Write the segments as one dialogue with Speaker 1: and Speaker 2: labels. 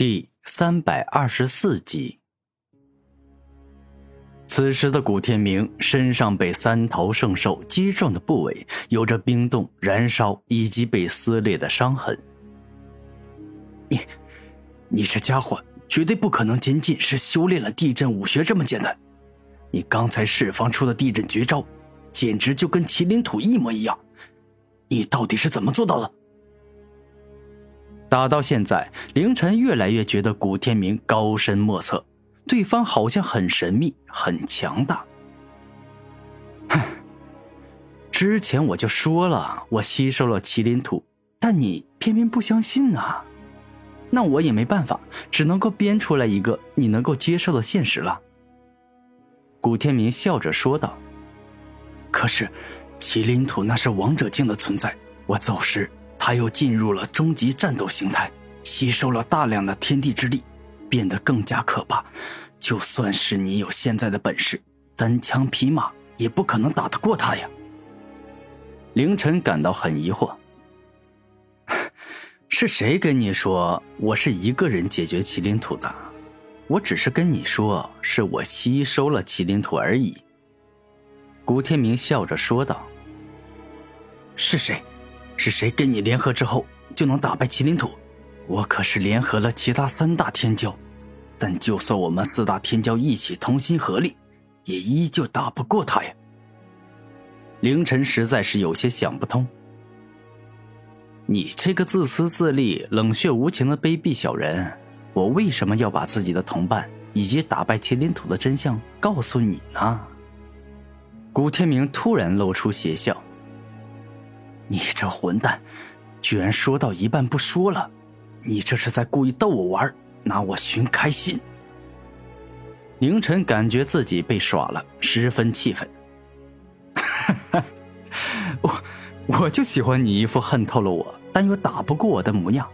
Speaker 1: 第三百二十四集。此时的古天明身上被三头圣兽击中的部位有着冰冻、燃烧以及被撕裂的伤痕。
Speaker 2: 你，你这家伙绝对不可能仅仅是修炼了地震武学这么简单！你刚才释放出的地震绝招，简直就跟麒麟土一模一样！你到底是怎么做到的？
Speaker 1: 打到现在，凌晨越来越觉得古天明高深莫测，对方好像很神秘、很强大。
Speaker 2: 哼，之前我就说了，我吸收了麒麟土，但你偏偏不相信啊！
Speaker 1: 那我也没办法，只能够编出来一个你能够接受的现实了。
Speaker 2: 古天明笑着说道：“可是，麒麟土那是王者境的存在，我走时。”他又进入了终极战斗形态，吸收了大量的天地之力，变得更加可怕。就算是你有现在的本事，单枪匹马也不可能打得过他呀。
Speaker 1: 凌晨感到很疑惑：
Speaker 2: 是谁跟你说我是一个人解决麒麟土的？
Speaker 1: 我只是跟你说，是我吸收了麒麟土而已。
Speaker 2: 古天明笑着说道：“是谁？”是谁跟你联合之后就能打败麒麟土？我可是联合了其他三大天骄，但就算我们四大天骄一起同心合力，也依旧打不过他呀。
Speaker 1: 凌晨实在是有些想不通，你这个自私自利、冷血无情的卑鄙小人，我为什么要把自己的同伴以及打败麒麟土的真相告诉你呢？
Speaker 2: 古天明突然露出邪笑。你这混蛋，居然说到一半不说了！你这是在故意逗我玩，拿我寻开心。
Speaker 1: 凌晨感觉自己被耍了，十分气愤。
Speaker 2: 我我就喜欢你一副恨透了我，但又打不过我的模样。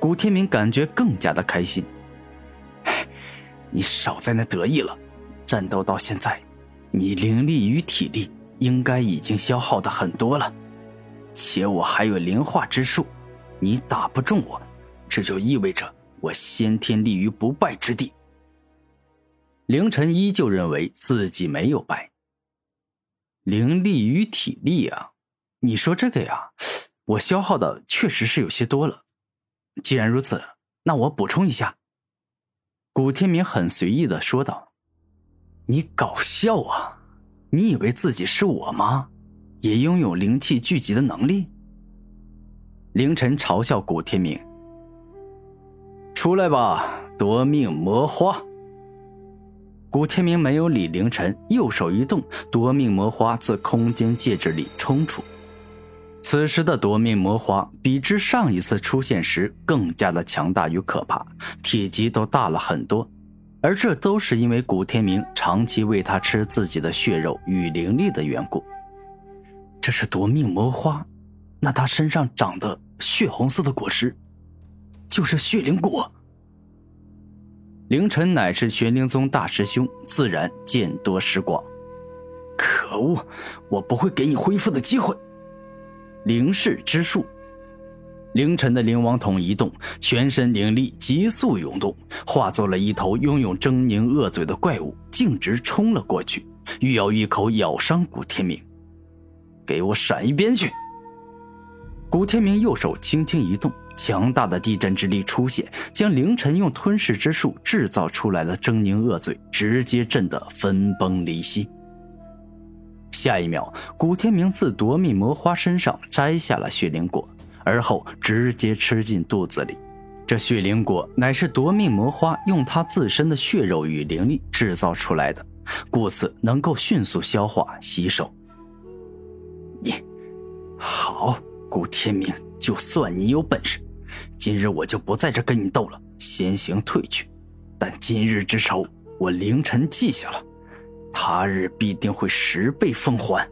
Speaker 1: 古天明感觉更加的开心。
Speaker 2: 你少在那得意了，战斗到现在，你灵力与体力。应该已经消耗的很多了，且我还有灵化之术，你打不中我，这就意味着我先天立于不败之地。
Speaker 1: 凌晨依旧认为自己没有败。
Speaker 2: 灵力与体力啊，你说这个呀，我消耗的确实是有些多了。既然如此，那我补充一下。
Speaker 1: 古天明很随意的说道：“
Speaker 2: 你搞笑啊！”你以为自己是我吗？也拥有灵气聚集的能力？
Speaker 1: 凌晨嘲笑古天明：“出来吧，夺命魔花！”古天明没有理凌晨，右手一动，夺命魔花自空间戒指里冲出。此时的夺命魔花比之上一次出现时更加的强大与可怕，体积都大了很多。而这都是因为古天明长期喂他吃自己的血肉与灵力的缘故。
Speaker 2: 这是夺命魔花，那他身上长的血红色的果实，就是血灵果。
Speaker 1: 凌晨乃是玄灵宗大师兄，自然见多识广。
Speaker 2: 可恶，我不会给你恢复的机会。
Speaker 1: 灵视之术。凌晨的灵王桶一动，全身灵力急速涌动，化作了一头拥有狰狞恶嘴的怪物，径直冲了过去，欲要一口咬伤古天明。
Speaker 2: 给我闪一边去！
Speaker 1: 古天明右手轻轻一动，强大的地震之力出现，将凌晨用吞噬之术制造出来的狰狞恶嘴直接震得分崩离析。下一秒，古天明自夺命魔花身上摘下了血灵果。而后直接吃进肚子里，这血灵果乃是夺命魔花用它自身的血肉与灵力制造出来的，故此能够迅速消化吸收。
Speaker 2: 你，好，古天明，就算你有本事，今日我就不在这跟你斗了，先行退去。但今日之仇，我凌晨记下了，他日必定会十倍奉还。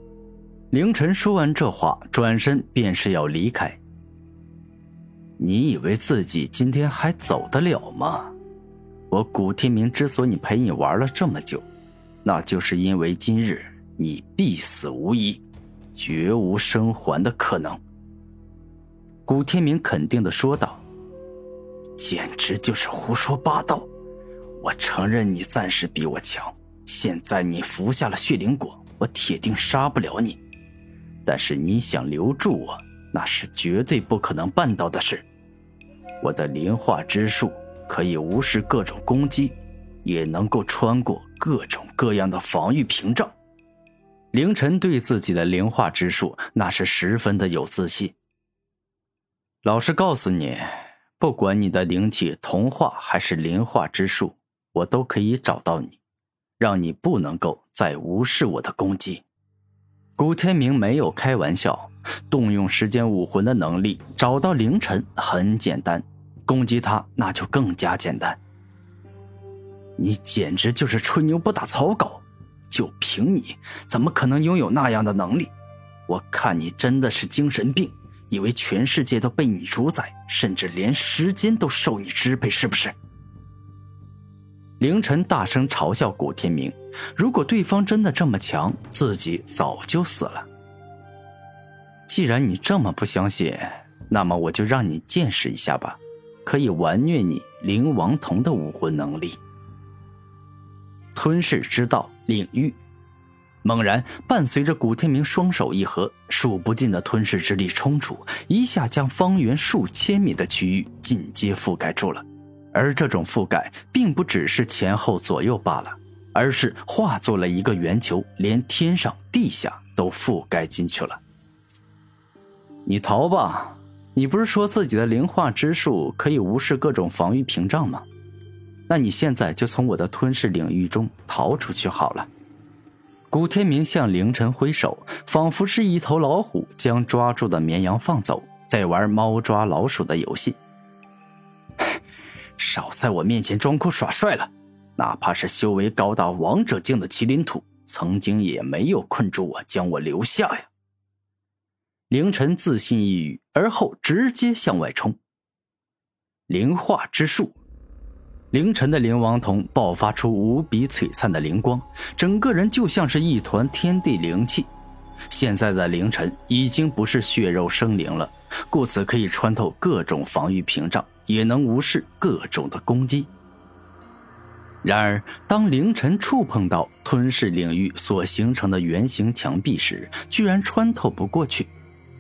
Speaker 1: 凌晨说完这话，转身便是要离开。你以为自己今天还走得了吗？我古天明之所以陪你玩了这么久，那就是因为今日你必死无疑，绝无生还的可能。”古天明肯定的说道。
Speaker 2: “简直就是胡说八道！我承认你暂时比我强，现在你服下了血灵果，我铁定杀不了你。但是你想留住我，那是绝对不可能办到的事。我的灵化之术可以无视各种攻击，也能够穿过各种各样的防御屏障。凌晨对自己的灵化之术那是十分的有自信。老实告诉你，不管你的灵气同化还是灵化之术，我都可以找到你，让你不能够再无视我的攻击。古天明没有开玩笑，动用时间武魂的能力找到凌晨很简单，攻击他那就更加简单。你简直就是吹牛不打草稿，就凭你，怎么可能拥有那样的能力？我看你真的是精神病。以为全世界都被你主宰，甚至连时间都受你支配，是不是？凌晨大声嘲笑古天明：“如果对方真的这么强，自己早就死了。”既然你这么不相信，那么我就让你见识一下吧，可以玩虐你灵王瞳的武魂能力——吞噬之道领域。猛然，伴随着古天明双手一合，数不尽的吞噬之力冲出，一下将方圆数千米的区域尽皆覆盖住了。而这种覆盖，并不只是前后左右罢了，而是化作了一个圆球，连天上地下都覆盖进去了。你逃吧！你不是说自己的灵化之术可以无视各种防御屏障吗？那你现在就从我的吞噬领域中逃出去好了。古天明向凌晨挥手，仿佛是一头老虎将抓住的绵羊放走，在玩猫抓老鼠的游戏。少在我面前装酷耍帅了！哪怕是修为高达王者境的麒麟土，曾经也没有困住我，将我留下呀！凌晨自信一语，而后直接向外冲。灵化之术。凌晨的灵王瞳爆发出无比璀璨的灵光，整个人就像是一团天地灵气。现在的凌晨已经不是血肉生灵了，故此可以穿透各种防御屏障，也能无视各种的攻击。然而，当凌晨触碰到吞噬领域所形成的圆形墙壁时，居然穿透不过去，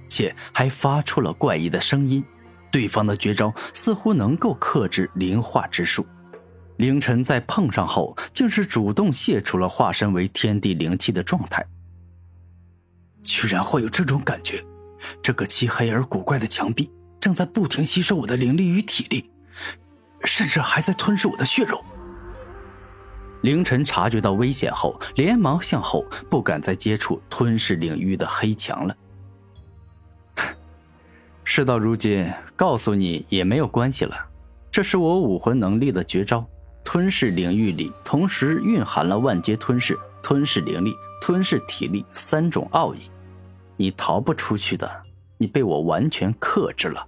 Speaker 2: 且还发出了怪异的声音。对方的绝招似乎能够克制灵化之术。凌晨在碰上后，竟是主动卸除了化身为天地灵气的状态。居然会有这种感觉，这个漆黑而古怪的墙壁正在不停吸收我的灵力与体力，甚至还在吞噬我的血肉。凌晨察觉到危险后，连忙向后，不敢再接触吞噬领域的黑墙了。事到如今，告诉你也没有关系了，这是我武魂能力的绝招。吞噬领域里同时蕴含了万阶吞噬、吞噬灵力、吞噬体力三种奥义，你逃不出去的，你被我完全克制了。